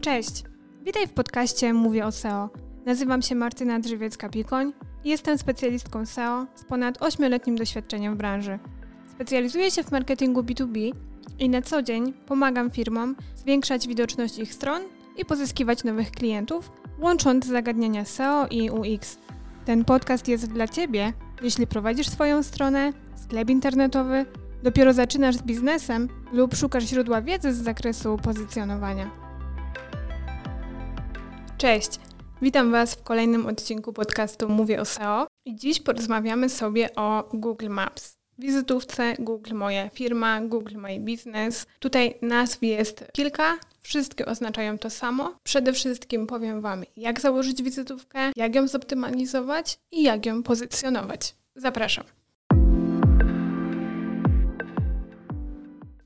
Cześć! Witaj w podcaście Mówię o SEO. Nazywam się Martyna Drzewiecka-Pikoń i jestem specjalistką SEO z ponad 8-letnim doświadczeniem w branży. Specjalizuję się w marketingu B2B i na co dzień pomagam firmom zwiększać widoczność ich stron i pozyskiwać nowych klientów, łącząc zagadnienia SEO i UX. Ten podcast jest dla Ciebie, jeśli prowadzisz swoją stronę, sklep internetowy, dopiero zaczynasz z biznesem lub szukasz źródła wiedzy z zakresu pozycjonowania. Cześć! Witam Was w kolejnym odcinku podcastu Mówię o SEO i dziś porozmawiamy sobie o Google Maps. Wizytówce Google Moja Firma, Google My Business. Tutaj nazw jest kilka, wszystkie oznaczają to samo. Przede wszystkim powiem Wam, jak założyć wizytówkę, jak ją zoptymalizować i jak ją pozycjonować. Zapraszam.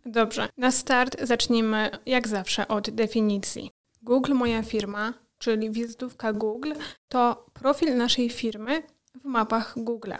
Dobrze, na start zacznijmy jak zawsze od definicji. Google Moja Firma, czyli wizytówka Google, to profil naszej firmy w mapach Google'a.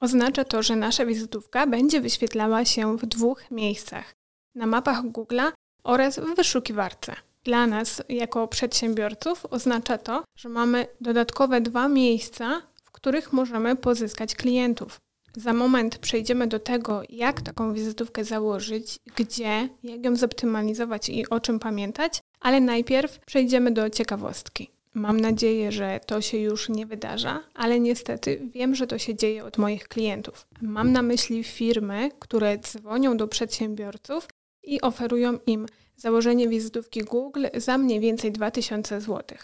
Oznacza to, że nasza wizytówka będzie wyświetlała się w dwóch miejscach: na mapach Google'a oraz w wyszukiwarce. Dla nas, jako przedsiębiorców, oznacza to, że mamy dodatkowe dwa miejsca, w których możemy pozyskać klientów. Za moment przejdziemy do tego, jak taką wizytówkę założyć, gdzie, jak ją zoptymalizować i o czym pamiętać, ale najpierw przejdziemy do ciekawostki. Mam nadzieję, że to się już nie wydarza, ale niestety wiem, że to się dzieje od moich klientów. Mam na myśli firmy, które dzwonią do przedsiębiorców i oferują im założenie wizytówki Google za mniej więcej 2000 zł.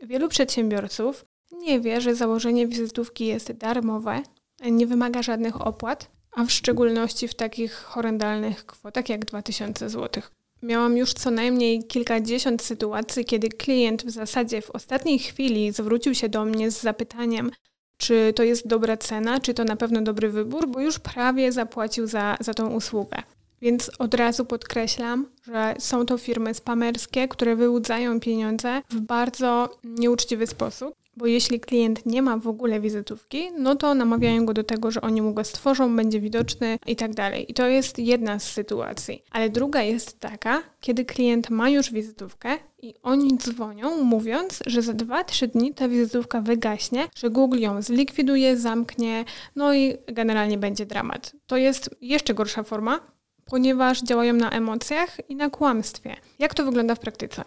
Wielu przedsiębiorców nie wie, że założenie wizytówki jest darmowe, nie wymaga żadnych opłat, a w szczególności w takich horrendalnych kwotach jak 2000 zł. Miałam już co najmniej kilkadziesiąt sytuacji, kiedy klient w zasadzie w ostatniej chwili zwrócił się do mnie z zapytaniem, czy to jest dobra cena, czy to na pewno dobry wybór, bo już prawie zapłacił za, za tą usługę. Więc od razu podkreślam, że są to firmy spamerskie, które wyłudzają pieniądze w bardzo nieuczciwy sposób. Bo jeśli klient nie ma w ogóle wizytówki, no to namawiają go do tego, że oni mu go stworzą, będzie widoczny i tak dalej. I to jest jedna z sytuacji. Ale druga jest taka, kiedy klient ma już wizytówkę i oni dzwonią, mówiąc, że za 2-3 dni ta wizytówka wygaśnie, że Google ją zlikwiduje, zamknie, no i generalnie będzie dramat. To jest jeszcze gorsza forma, ponieważ działają na emocjach i na kłamstwie. Jak to wygląda w praktyce?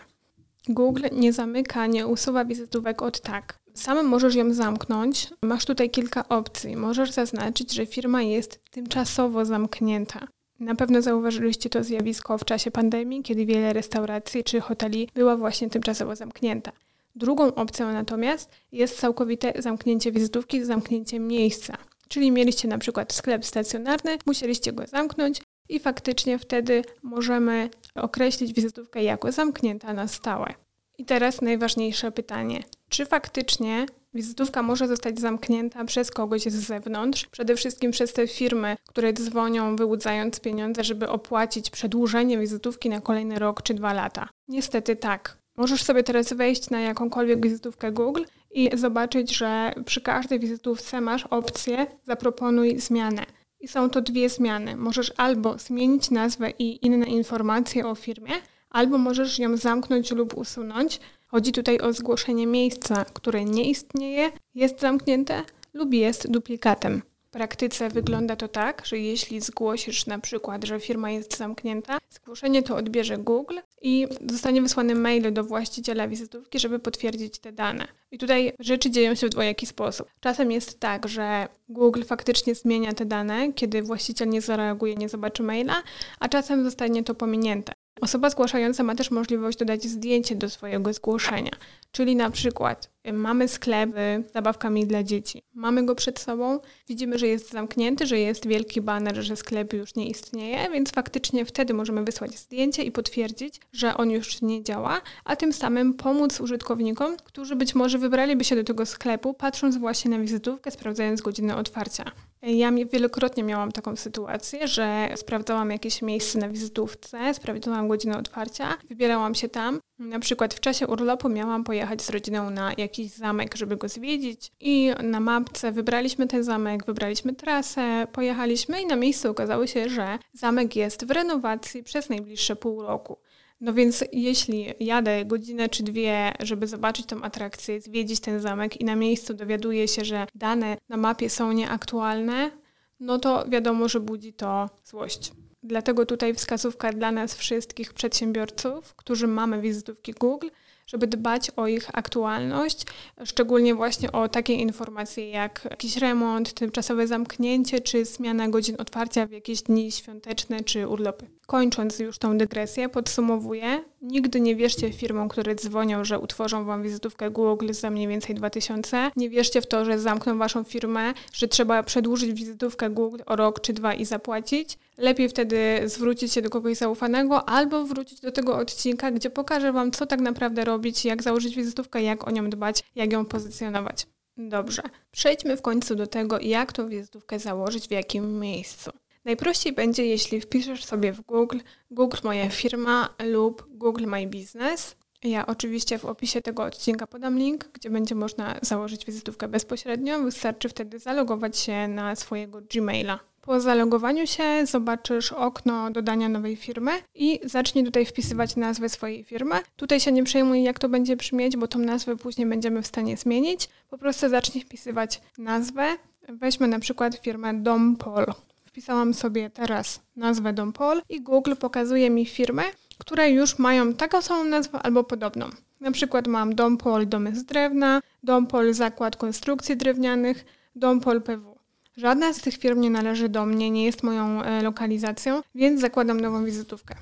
Google nie zamyka, nie usuwa wizytówek od tak. Sam możesz ją zamknąć. Masz tutaj kilka opcji. Możesz zaznaczyć, że firma jest tymczasowo zamknięta. Na pewno zauważyliście to zjawisko w czasie pandemii, kiedy wiele restauracji czy hoteli była właśnie tymczasowo zamknięta. Drugą opcją natomiast jest całkowite zamknięcie wizytówki, zamknięcie miejsca. Czyli mieliście na przykład sklep stacjonarny, musieliście go zamknąć i faktycznie wtedy możemy określić wizytówkę jako zamknięta na stałe. I teraz najważniejsze pytanie. Czy faktycznie wizytówka może zostać zamknięta przez kogoś z zewnątrz? Przede wszystkim przez te firmy, które dzwonią wyłudzając pieniądze, żeby opłacić przedłużenie wizytówki na kolejny rok czy dwa lata. Niestety tak. Możesz sobie teraz wejść na jakąkolwiek wizytówkę Google i zobaczyć, że przy każdej wizytówce masz opcję zaproponuj zmianę. I są to dwie zmiany. Możesz albo zmienić nazwę i inne informacje o firmie, albo możesz ją zamknąć lub usunąć. Chodzi tutaj o zgłoszenie miejsca, które nie istnieje, jest zamknięte lub jest duplikatem. W praktyce wygląda to tak, że jeśli zgłosisz na przykład, że firma jest zamknięta, zgłoszenie to odbierze Google i zostanie wysłany mail do właściciela wizytówki, żeby potwierdzić te dane. I tutaj rzeczy dzieją się w dwojaki sposób. Czasem jest tak, że Google faktycznie zmienia te dane, kiedy właściciel nie zareaguje, nie zobaczy maila, a czasem zostanie to pominięte. Osoba zgłaszająca ma też możliwość dodać zdjęcie do swojego zgłoszenia. Czyli na przykład mamy sklep z zabawkami dla dzieci. Mamy go przed sobą, widzimy, że jest zamknięty, że jest wielki baner, że sklep już nie istnieje, więc faktycznie wtedy możemy wysłać zdjęcie i potwierdzić, że on już nie działa, a tym samym pomóc użytkownikom, którzy być może wybraliby się do tego sklepu, patrząc właśnie na wizytówkę, sprawdzając godzinę otwarcia. Ja wielokrotnie miałam taką sytuację, że sprawdzałam jakieś miejsce na wizytówce, sprawdzałam godzinę otwarcia, wybierałam się tam. Na przykład w czasie urlopu miałam pojechać z rodziną na jakiś zamek, żeby go zwiedzić i na mapce wybraliśmy ten zamek, wybraliśmy trasę, pojechaliśmy i na miejscu okazało się, że zamek jest w renowacji przez najbliższe pół roku. No więc jeśli jadę godzinę czy dwie, żeby zobaczyć tą atrakcję, zwiedzić ten zamek i na miejscu dowiaduję się, że dane na mapie są nieaktualne, no to wiadomo, że budzi to złość. Dlatego tutaj wskazówka dla nas wszystkich przedsiębiorców, którzy mamy wizytówki Google, żeby dbać o ich aktualność, szczególnie właśnie o takie informacje jak jakiś remont, tymczasowe zamknięcie czy zmiana godzin otwarcia w jakieś dni świąteczne czy urlopy. Kończąc już tą dygresję, podsumowuję. Nigdy nie wierzcie firmom, które dzwonią, że utworzą wam wizytówkę Google za mniej więcej 2000. Nie wierzcie w to, że zamkną waszą firmę, że trzeba przedłużyć wizytówkę Google o rok czy dwa i zapłacić. Lepiej wtedy zwrócić się do kogoś zaufanego albo wrócić do tego odcinka, gdzie pokażę wam, co tak naprawdę robić, jak założyć wizytówkę, jak o nią dbać, jak ją pozycjonować. Dobrze, przejdźmy w końcu do tego, jak tą wizytówkę założyć, w jakim miejscu. Najprościej będzie, jeśli wpiszesz sobie w Google Google Moja Firma lub Google My Business. Ja oczywiście w opisie tego odcinka podam link, gdzie będzie można założyć wizytówkę bezpośrednio. Wystarczy wtedy zalogować się na swojego Gmaila. Po zalogowaniu się zobaczysz okno dodania nowej firmy i zacznij tutaj wpisywać nazwę swojej firmy. Tutaj się nie przejmuj, jak to będzie brzmieć, bo tą nazwę później będziemy w stanie zmienić. Po prostu zacznij wpisywać nazwę. Weźmy na przykład firmę Dompol wpisałam sobie teraz nazwę Dompol i Google pokazuje mi firmy, które już mają taką samą nazwę albo podobną. Na przykład mam Dompol domy z drewna, Dompol zakład konstrukcji drewnianych, Dompol PW. Żadna z tych firm nie należy do mnie, nie jest moją e, lokalizacją, więc zakładam nową wizytówkę.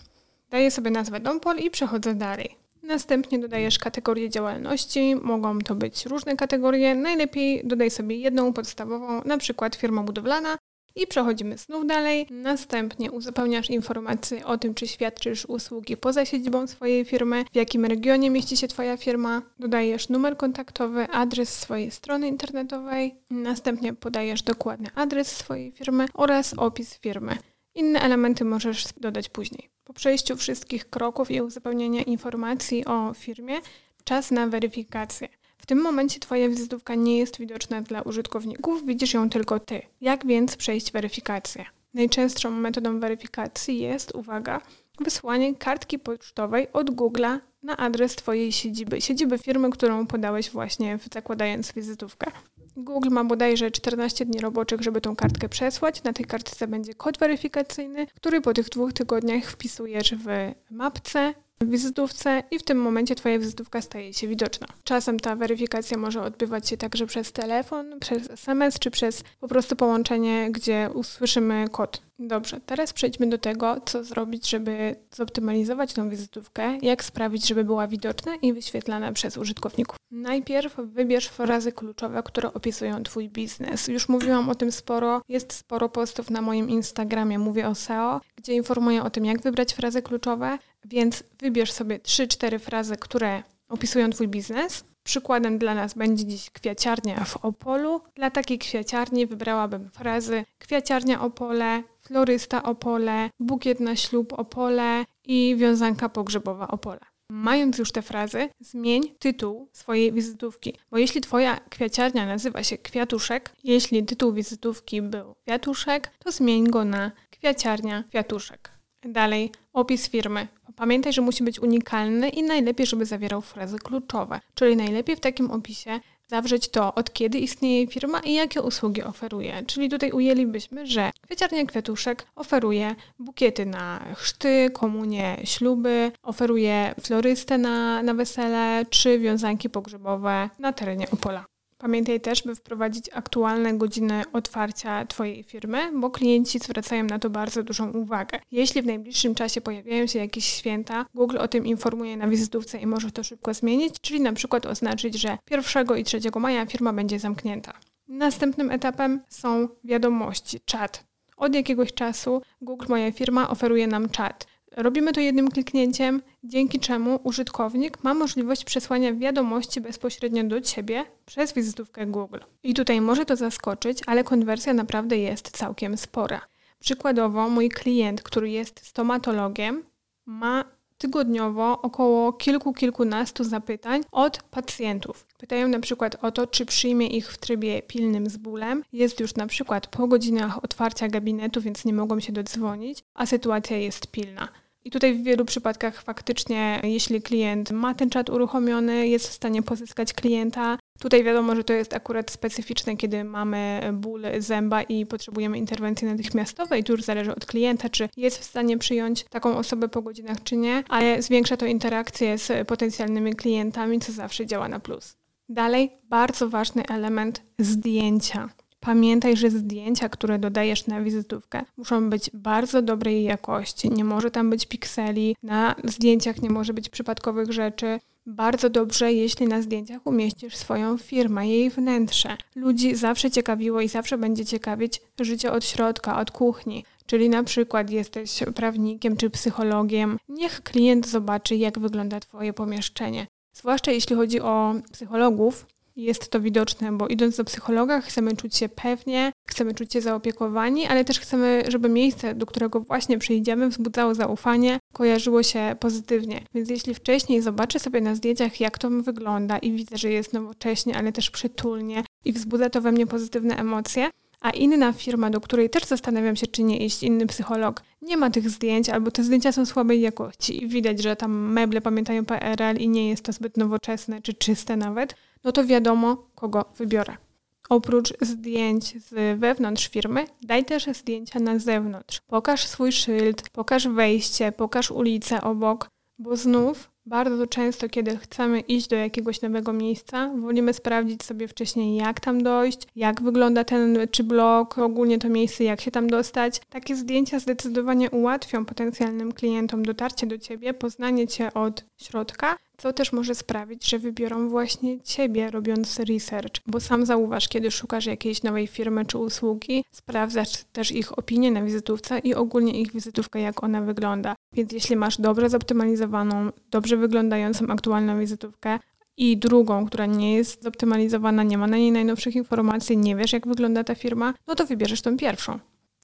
Daję sobie nazwę Dompol i przechodzę dalej. Następnie dodajesz kategorię działalności, mogą to być różne kategorie. Najlepiej dodaj sobie jedną podstawową, na przykład firma budowlana, i przechodzimy znów dalej. Następnie uzupełniasz informacje o tym, czy świadczysz usługi poza siedzibą swojej firmy, w jakim regionie mieści się Twoja firma. Dodajesz numer kontaktowy, adres swojej strony internetowej. Następnie podajesz dokładny adres swojej firmy oraz opis firmy. Inne elementy możesz dodać później. Po przejściu wszystkich kroków i uzupełnienia informacji o firmie, czas na weryfikację. W tym momencie Twoja wizytówka nie jest widoczna dla użytkowników, widzisz ją tylko Ty. Jak więc przejść weryfikację? Najczęstszą metodą weryfikacji jest, uwaga, wysłanie kartki pocztowej od Google'a na adres Twojej siedziby, siedziby firmy, którą podałeś właśnie zakładając wizytówkę. Google ma bodajże 14 dni roboczych, żeby tą kartkę przesłać. Na tej kartce będzie kod weryfikacyjny, który po tych dwóch tygodniach wpisujesz w mapce w wizytówce i w tym momencie Twoja wizytówka staje się widoczna. Czasem ta weryfikacja może odbywać się także przez telefon, przez SMS czy przez po prostu połączenie, gdzie usłyszymy kod. Dobrze, teraz przejdźmy do tego, co zrobić, żeby zoptymalizować tą wizytówkę, jak sprawić, żeby była widoczna i wyświetlana przez użytkowników. Najpierw wybierz frazy kluczowe, które opisują Twój biznes. Już mówiłam o tym sporo, jest sporo postów na moim Instagramie, mówię o SEO, gdzie informuję o tym, jak wybrać frazy kluczowe, więc wybierz sobie 3-4 frazy, które opisują Twój biznes. Przykładem dla nas będzie dziś kwiaciarnia w Opolu. Dla takiej kwiaciarni wybrałabym frazy kwiaciarnia Opole, florysta Opole, bukiet na ślub Opole i wiązanka pogrzebowa Opole. Mając już te frazy, zmień tytuł swojej wizytówki, bo jeśli Twoja kwiaciarnia nazywa się Kwiatuszek, jeśli tytuł wizytówki był Kwiatuszek, to zmień go na Kwiaciarnia Kwiatuszek. Dalej, opis firmy. Pamiętaj, że musi być unikalny i najlepiej, żeby zawierał frazy kluczowe, czyli najlepiej w takim opisie zawrzeć to, od kiedy istnieje firma i jakie usługi oferuje. Czyli tutaj ujęlibyśmy, że kwieciarnia kwiatuszek oferuje bukiety na chrzty, komunie, śluby, oferuje florystę na, na wesele czy wiązanki pogrzebowe na terenie Opola. Pamiętaj też, by wprowadzić aktualne godziny otwarcia Twojej firmy, bo klienci zwracają na to bardzo dużą uwagę. Jeśli w najbliższym czasie pojawiają się jakieś święta, Google o tym informuje na wizytówce i może to szybko zmienić, czyli na przykład oznaczyć, że 1 i 3 maja firma będzie zamknięta. Następnym etapem są wiadomości, czat. Od jakiegoś czasu Google Moja Firma oferuje nam czat. Robimy to jednym kliknięciem, dzięki czemu użytkownik ma możliwość przesłania wiadomości bezpośrednio do Ciebie przez wizytówkę Google. I tutaj może to zaskoczyć, ale konwersja naprawdę jest całkiem spora. Przykładowo, mój klient, który jest stomatologiem, ma tygodniowo około kilku, kilkunastu zapytań od pacjentów. Pytają na przykład o to, czy przyjmie ich w trybie pilnym z bólem. Jest już na przykład po godzinach otwarcia gabinetu, więc nie mogą się dodzwonić, a sytuacja jest pilna. I tutaj w wielu przypadkach faktycznie, jeśli klient ma ten czat uruchomiony, jest w stanie pozyskać klienta. Tutaj wiadomo, że to jest akurat specyficzne, kiedy mamy ból zęba i potrzebujemy interwencji natychmiastowej. Tu już zależy od klienta, czy jest w stanie przyjąć taką osobę po godzinach, czy nie, ale zwiększa to interakcję z potencjalnymi klientami, co zawsze działa na plus. Dalej, bardzo ważny element zdjęcia. Pamiętaj, że zdjęcia, które dodajesz na wizytówkę, muszą być bardzo dobrej jakości. Nie może tam być pikseli, na zdjęciach nie może być przypadkowych rzeczy. Bardzo dobrze, jeśli na zdjęciach umieścisz swoją firmę, jej wnętrze. Ludzi zawsze ciekawiło i zawsze będzie ciekawić życie od środka, od kuchni. Czyli na przykład jesteś prawnikiem czy psychologiem, niech klient zobaczy, jak wygląda Twoje pomieszczenie. Zwłaszcza jeśli chodzi o psychologów, jest to widoczne, bo idąc do psychologa chcemy czuć się pewnie, chcemy czuć się zaopiekowani, ale też chcemy, żeby miejsce, do którego właśnie przyjdziemy, wzbudzało zaufanie, kojarzyło się pozytywnie. Więc jeśli wcześniej zobaczę sobie na zdjęciach, jak to wygląda i widzę, że jest nowocześnie, ale też przytulnie i wzbudza to we mnie pozytywne emocje, a inna firma, do której też zastanawiam się, czy nie iść, inny psycholog, nie ma tych zdjęć, albo te zdjęcia są słabej jakości i widać, że tam meble pamiętają PRL i nie jest to zbyt nowoczesne czy czyste nawet, no to wiadomo, kogo wybiorę. Oprócz zdjęć z wewnątrz firmy, daj też zdjęcia na zewnątrz. Pokaż swój szyld, pokaż wejście, pokaż ulicę obok, bo znów bardzo często, kiedy chcemy iść do jakiegoś nowego miejsca, wolimy sprawdzić sobie wcześniej, jak tam dojść, jak wygląda ten czy blok, ogólnie to miejsce, jak się tam dostać. Takie zdjęcia zdecydowanie ułatwią potencjalnym klientom dotarcie do ciebie, poznanie cię od środka co też może sprawić, że wybiorą właśnie Ciebie, robiąc research, bo sam zauważ, kiedy szukasz jakiejś nowej firmy czy usługi, sprawdzasz też ich opinie na wizytówce i ogólnie ich wizytówkę, jak ona wygląda. Więc jeśli masz dobrze zoptymalizowaną, dobrze wyglądającą aktualną wizytówkę, i drugą, która nie jest zoptymalizowana, nie ma na niej najnowszych informacji, nie wiesz, jak wygląda ta firma, no to wybierzesz tą pierwszą.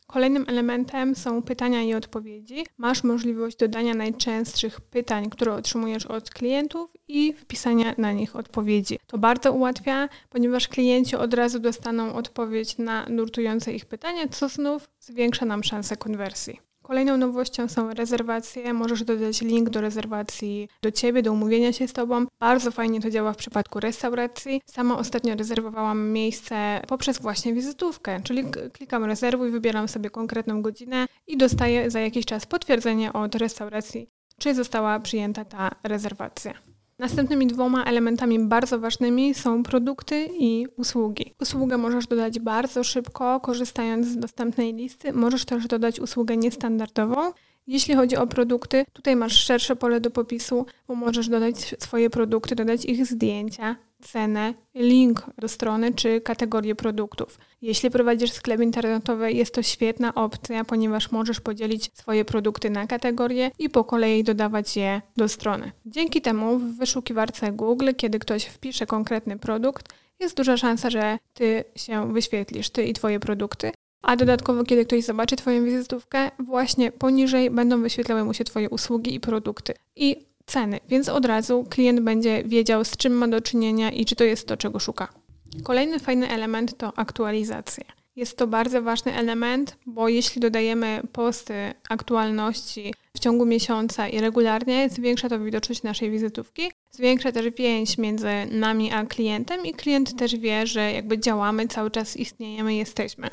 Kolejnym elementem są pytania i odpowiedzi. Masz możliwość dodania najczęstszych pytań, które otrzymujesz od klientów i wpisania na nich odpowiedzi. To bardzo ułatwia, ponieważ klienci od razu dostaną odpowiedź na nurtujące ich pytania, co znów zwiększa nam szanse konwersji. Kolejną nowością są rezerwacje. Możesz dodać link do rezerwacji do Ciebie, do umówienia się z Tobą. Bardzo fajnie to działa w przypadku restauracji. Sama ostatnio rezerwowałam miejsce poprzez właśnie wizytówkę, czyli klikam rezerwuj, wybieram sobie konkretną godzinę i dostaję za jakiś czas potwierdzenie od restauracji, czy została przyjęta ta rezerwacja. Następnymi dwoma elementami bardzo ważnymi są produkty i usługi. Usługę możesz dodać bardzo szybko, korzystając z dostępnej listy. Możesz też dodać usługę niestandardową. Jeśli chodzi o produkty, tutaj masz szersze pole do popisu, bo możesz dodać swoje produkty, dodać ich zdjęcia, cenę, link do strony czy kategorię produktów. Jeśli prowadzisz sklep internetowy, jest to świetna opcja, ponieważ możesz podzielić swoje produkty na kategorie i po kolei dodawać je do strony. Dzięki temu w wyszukiwarce Google, kiedy ktoś wpisze konkretny produkt, jest duża szansa, że ty się wyświetlisz, ty i twoje produkty. A dodatkowo, kiedy ktoś zobaczy Twoją wizytówkę, właśnie poniżej będą wyświetlały mu się Twoje usługi i produkty. I ceny, więc od razu klient będzie wiedział, z czym ma do czynienia i czy to jest to, czego szuka. Kolejny fajny element to aktualizacja. Jest to bardzo ważny element, bo jeśli dodajemy posty aktualności w ciągu miesiąca i regularnie, zwiększa to widoczność naszej wizytówki, zwiększa też więź między nami a klientem i klient też wie, że jakby działamy, cały czas istniejemy, jesteśmy.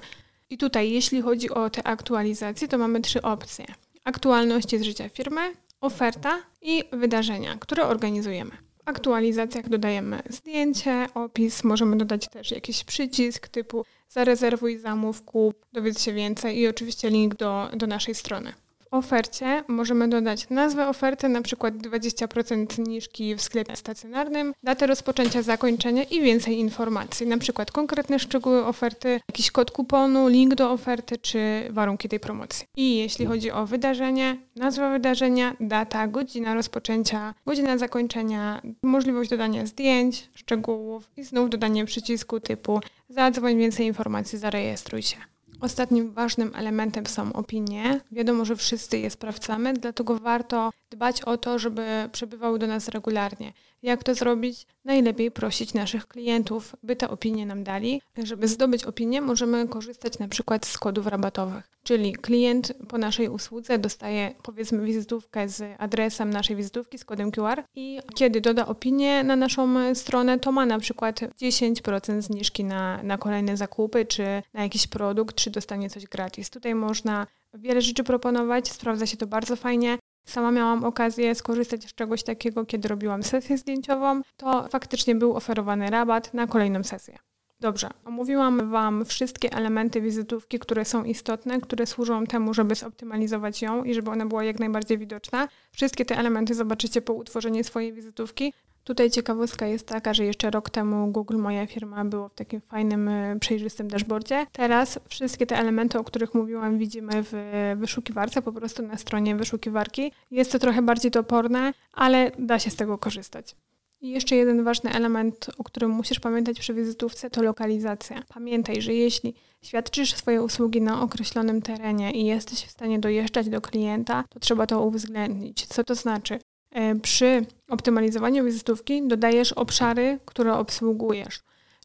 I tutaj, jeśli chodzi o te aktualizacje, to mamy trzy opcje. Aktualności z życia firmy, oferta i wydarzenia, które organizujemy. W aktualizacjach dodajemy zdjęcie, opis, możemy dodać też jakiś przycisk typu zarezerwuj, zamów, kup, dowiedz się więcej i oczywiście link do, do naszej strony ofercie możemy dodać nazwę oferty, na przykład 20% zniżki w sklepie stacjonarnym, datę rozpoczęcia, zakończenia i więcej informacji, na przykład konkretne szczegóły oferty, jakiś kod kuponu, link do oferty czy warunki tej promocji. I jeśli chodzi o wydarzenie, nazwa wydarzenia, data, godzina rozpoczęcia, godzina zakończenia, możliwość dodania zdjęć, szczegółów i znów dodanie przycisku typu zadzwoń więcej informacji, zarejestruj się. Ostatnim ważnym elementem są opinie. Wiadomo, że wszyscy je sprawdzamy, dlatego warto dbać o to, żeby przebywały do nas regularnie. Jak to zrobić? Najlepiej prosić naszych klientów, by te opinie nam dali. Żeby zdobyć opinię, możemy korzystać na przykład z kodów rabatowych. Czyli klient po naszej usłudze dostaje powiedzmy wizytówkę z adresem naszej wizytówki, z kodem QR i kiedy doda opinię na naszą stronę, to ma na przykład 10% zniżki na, na kolejne zakupy, czy na jakiś produkt, czy dostanie coś gratis. Tutaj można wiele rzeczy proponować, sprawdza się to bardzo fajnie. Sama miałam okazję skorzystać z czegoś takiego, kiedy robiłam sesję zdjęciową, to faktycznie był oferowany rabat na kolejną sesję. Dobrze, omówiłam Wam wszystkie elementy wizytówki, które są istotne, które służą temu, żeby zoptymalizować ją i żeby ona była jak najbardziej widoczna. Wszystkie te elementy zobaczycie po utworzeniu swojej wizytówki. Tutaj ciekawostka jest taka, że jeszcze rok temu Google, moja firma, było w takim fajnym, e, przejrzystym dashboardzie. Teraz wszystkie te elementy, o których mówiłam, widzimy w wyszukiwarce, po prostu na stronie wyszukiwarki. Jest to trochę bardziej toporne, ale da się z tego korzystać. I jeszcze jeden ważny element, o którym musisz pamiętać przy wizytówce, to lokalizacja. Pamiętaj, że jeśli świadczysz swoje usługi na określonym terenie i jesteś w stanie dojeżdżać do klienta, to trzeba to uwzględnić. Co to znaczy? E, przy optymalizowaniu wizytówki dodajesz obszary, które obsługujesz.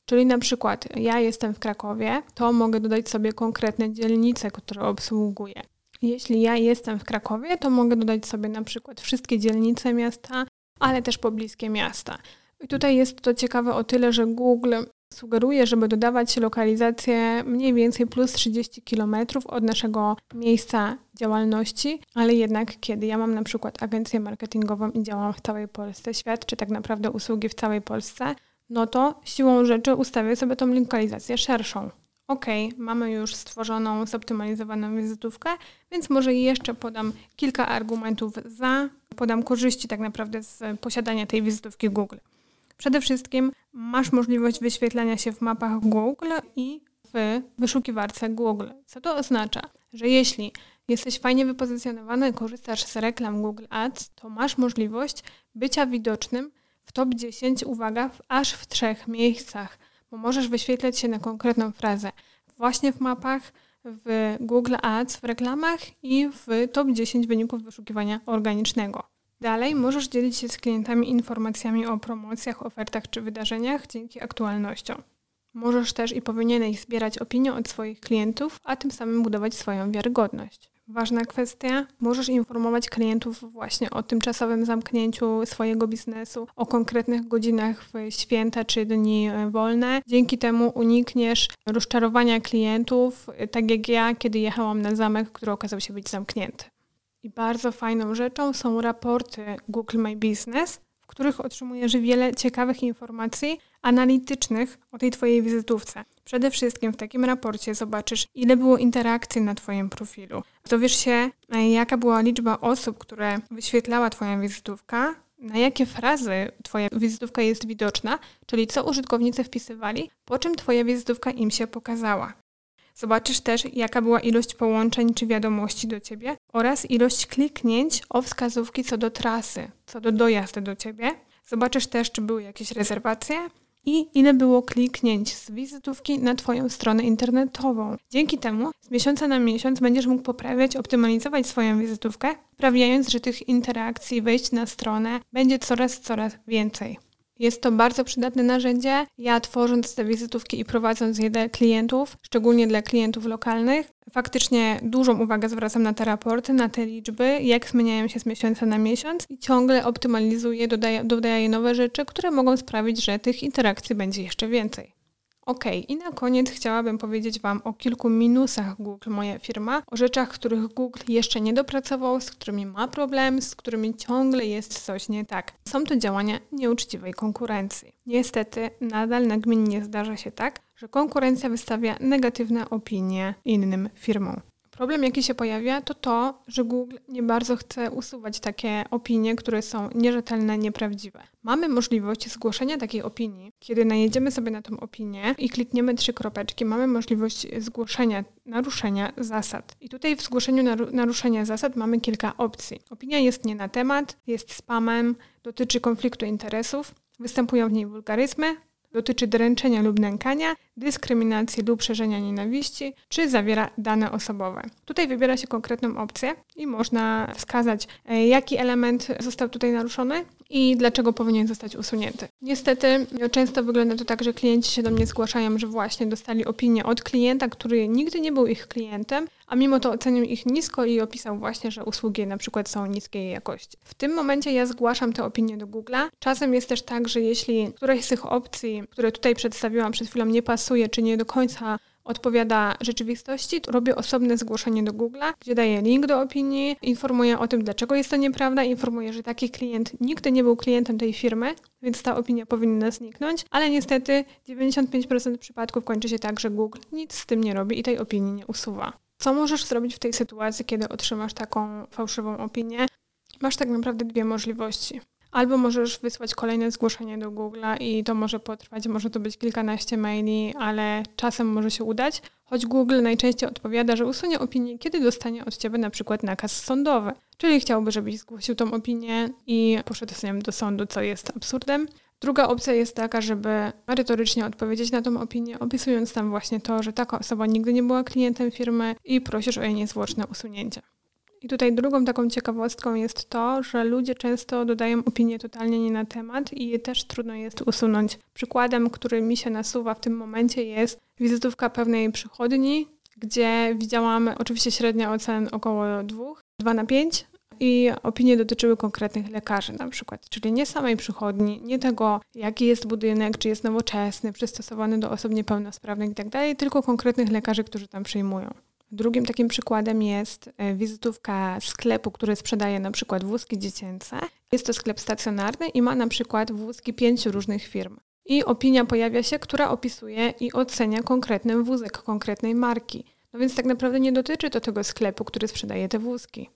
Czyli na przykład ja jestem w Krakowie, to mogę dodać sobie konkretne dzielnice, które obsługuję. Jeśli ja jestem w Krakowie, to mogę dodać sobie na przykład wszystkie dzielnice miasta, ale też pobliskie miasta. I tutaj jest to ciekawe o tyle, że Google sugeruje, żeby dodawać lokalizację mniej więcej plus 30 km od naszego miejsca działalności, ale jednak kiedy ja mam na przykład agencję marketingową i działam w całej Polsce, świadczę tak naprawdę usługi w całej Polsce, no to siłą rzeczy ustawię sobie tą lokalizację szerszą. OK, mamy już stworzoną, zoptymalizowaną wizytówkę, więc może jeszcze podam kilka argumentów za, podam korzyści tak naprawdę z posiadania tej wizytówki Google. Przede wszystkim masz możliwość wyświetlania się w mapach Google i w wyszukiwarce Google. Co to oznacza? Że jeśli jesteś fajnie wypozycjonowany, korzystasz z reklam Google Ads, to masz możliwość bycia widocznym w top 10, uwaga, w aż w trzech miejscach bo możesz wyświetlać się na konkretną frazę właśnie w mapach, w Google Ads, w reklamach i w top 10 wyników wyszukiwania organicznego. Dalej możesz dzielić się z klientami informacjami o promocjach, ofertach czy wydarzeniach dzięki aktualnościom. Możesz też i powinieneś zbierać opinie od swoich klientów, a tym samym budować swoją wiarygodność. Ważna kwestia, możesz informować klientów właśnie o tymczasowym zamknięciu swojego biznesu, o konkretnych godzinach w święta czy dni wolne. Dzięki temu unikniesz rozczarowania klientów, tak jak ja, kiedy jechałam na zamek, który okazał się być zamknięty. I bardzo fajną rzeczą są raporty Google My Business, w których otrzymujesz wiele ciekawych informacji analitycznych o tej Twojej wizytówce. Przede wszystkim w takim raporcie zobaczysz, ile było interakcji na Twoim profilu. Dowiesz się, jaka była liczba osób, które wyświetlała Twoja wizytówka, na jakie frazy Twoja wizytówka jest widoczna, czyli co użytkownicy wpisywali, po czym Twoja wizytówka im się pokazała. Zobaczysz też, jaka była ilość połączeń czy wiadomości do Ciebie oraz ilość kliknięć o wskazówki co do trasy, co do dojazdu do Ciebie. Zobaczysz też, czy były jakieś rezerwacje, i ile było kliknięć z wizytówki na Twoją stronę internetową. Dzięki temu z miesiąca na miesiąc będziesz mógł poprawiać, optymalizować swoją wizytówkę, sprawiając, że tych interakcji, wejść na stronę będzie coraz, coraz więcej. Jest to bardzo przydatne narzędzie. Ja tworząc te wizytówki i prowadząc je dla klientów, szczególnie dla klientów lokalnych, faktycznie dużą uwagę zwracam na te raporty, na te liczby, jak zmieniają się z miesiąca na miesiąc i ciągle optymalizuję, dodaję, dodaję nowe rzeczy, które mogą sprawić, że tych interakcji będzie jeszcze więcej. Ok, i na koniec chciałabym powiedzieć Wam o kilku minusach Google, moja firma, o rzeczach, których Google jeszcze nie dopracował, z którymi ma problem, z którymi ciągle jest coś nie tak. Są to działania nieuczciwej konkurencji. Niestety, nadal nagminnie zdarza się tak, że konkurencja wystawia negatywne opinie innym firmom. Problem, jaki się pojawia, to to, że Google nie bardzo chce usuwać takie opinie, które są nierzetelne, nieprawdziwe. Mamy możliwość zgłoszenia takiej opinii. Kiedy najedziemy sobie na tą opinię i klikniemy trzy kropeczki, mamy możliwość zgłoszenia naruszenia zasad. I tutaj w zgłoszeniu naruszenia zasad mamy kilka opcji. Opinia jest nie na temat, jest spamem, dotyczy konfliktu interesów, występują w niej wulgaryzmy, dotyczy dręczenia lub nękania, dyskryminacji lub szerzenia nienawiści, czy zawiera dane osobowe. Tutaj wybiera się konkretną opcję i można wskazać, e, jaki element został tutaj naruszony i dlaczego powinien zostać usunięty. Niestety często wygląda to tak, że klienci się do mnie zgłaszają, że właśnie dostali opinię od klienta, który nigdy nie był ich klientem, a mimo to ocenił ich nisko i opisał właśnie, że usługi na przykład są niskiej jakości. W tym momencie ja zgłaszam te opinie do Google'a. Czasem jest też tak, że jeśli któraś z tych opcji, które tutaj przedstawiłam przed chwilą, nie pasuje, czy nie do końca odpowiada rzeczywistości, to robię osobne zgłoszenie do Google'a, gdzie daję link do opinii, informuję o tym, dlaczego jest to nieprawda, informuję, że taki klient nigdy nie był klientem tej firmy, więc ta opinia powinna zniknąć, ale niestety 95% przypadków kończy się tak, że Google nic z tym nie robi i tej opinii nie usuwa. Co możesz zrobić w tej sytuacji, kiedy otrzymasz taką fałszywą opinię? Masz tak naprawdę dwie możliwości. Albo możesz wysłać kolejne zgłoszenie do Google'a i to może potrwać, może to być kilkanaście maili, ale czasem może się udać, choć Google najczęściej odpowiada, że usunie opinię, kiedy dostanie od Ciebie na przykład nakaz sądowy. Czyli chciałby, żebyś zgłosił tą opinię i poszedł z nią do sądu, co jest absurdem. Druga opcja jest taka, żeby merytorycznie odpowiedzieć na tą opinię, opisując tam właśnie to, że taka osoba nigdy nie była klientem firmy i prosisz o jej niezwłoczne usunięcie. I tutaj drugą taką ciekawostką jest to, że ludzie często dodają opinie totalnie nie na temat i je też trudno jest usunąć. Przykładem, który mi się nasuwa w tym momencie jest wizytówka pewnej przychodni, gdzie widziałam oczywiście średnia ocen około 2, 2 na 5, i opinie dotyczyły konkretnych lekarzy na przykład, czyli nie samej przychodni, nie tego, jaki jest budynek, czy jest nowoczesny, przystosowany do osób niepełnosprawnych itd., tak tylko konkretnych lekarzy, którzy tam przyjmują. Drugim takim przykładem jest e, wizytówka sklepu, który sprzedaje na przykład wózki dziecięce. Jest to sklep stacjonarny i ma na przykład wózki pięciu różnych firm. I opinia pojawia się, która opisuje i ocenia konkretny wózek konkretnej marki. No więc tak naprawdę nie dotyczy to tego sklepu, który sprzedaje te wózki.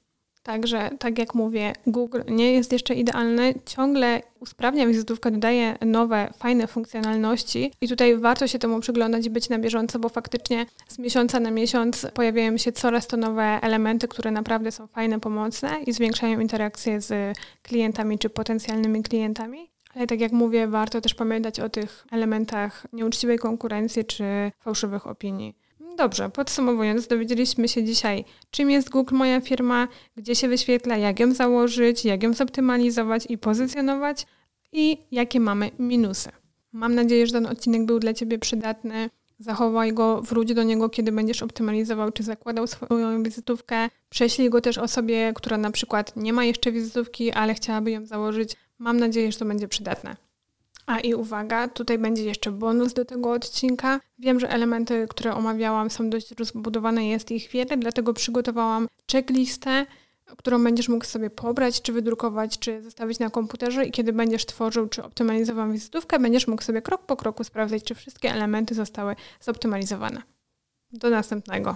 Także, tak jak mówię, Google nie jest jeszcze idealny, ciągle usprawnia wizytówkę, dodaje nowe, fajne funkcjonalności i tutaj warto się temu przyglądać i być na bieżąco, bo faktycznie z miesiąca na miesiąc pojawiają się coraz to nowe elementy, które naprawdę są fajne, pomocne i zwiększają interakcje z klientami czy potencjalnymi klientami. Ale tak jak mówię, warto też pamiętać o tych elementach nieuczciwej konkurencji czy fałszywych opinii. Dobrze, podsumowując, dowiedzieliśmy się dzisiaj, czym jest Google Moja Firma, gdzie się wyświetla, jak ją założyć, jak ją zoptymalizować i pozycjonować i jakie mamy minusy. Mam nadzieję, że ten odcinek był dla Ciebie przydatny. Zachowaj go, wróć do niego, kiedy będziesz optymalizował czy zakładał swoją wizytówkę. Prześlij go też osobie, która na przykład nie ma jeszcze wizytówki, ale chciałaby ją założyć. Mam nadzieję, że to będzie przydatne. A i uwaga, tutaj będzie jeszcze bonus do tego odcinka. Wiem, że elementy, które omawiałam, są dość rozbudowane, jest ich wiele, dlatego przygotowałam checklistę, którą będziesz mógł sobie pobrać, czy wydrukować, czy zostawić na komputerze i kiedy będziesz tworzył, czy optymalizował wizytówkę, będziesz mógł sobie krok po kroku sprawdzać, czy wszystkie elementy zostały zoptymalizowane. Do następnego.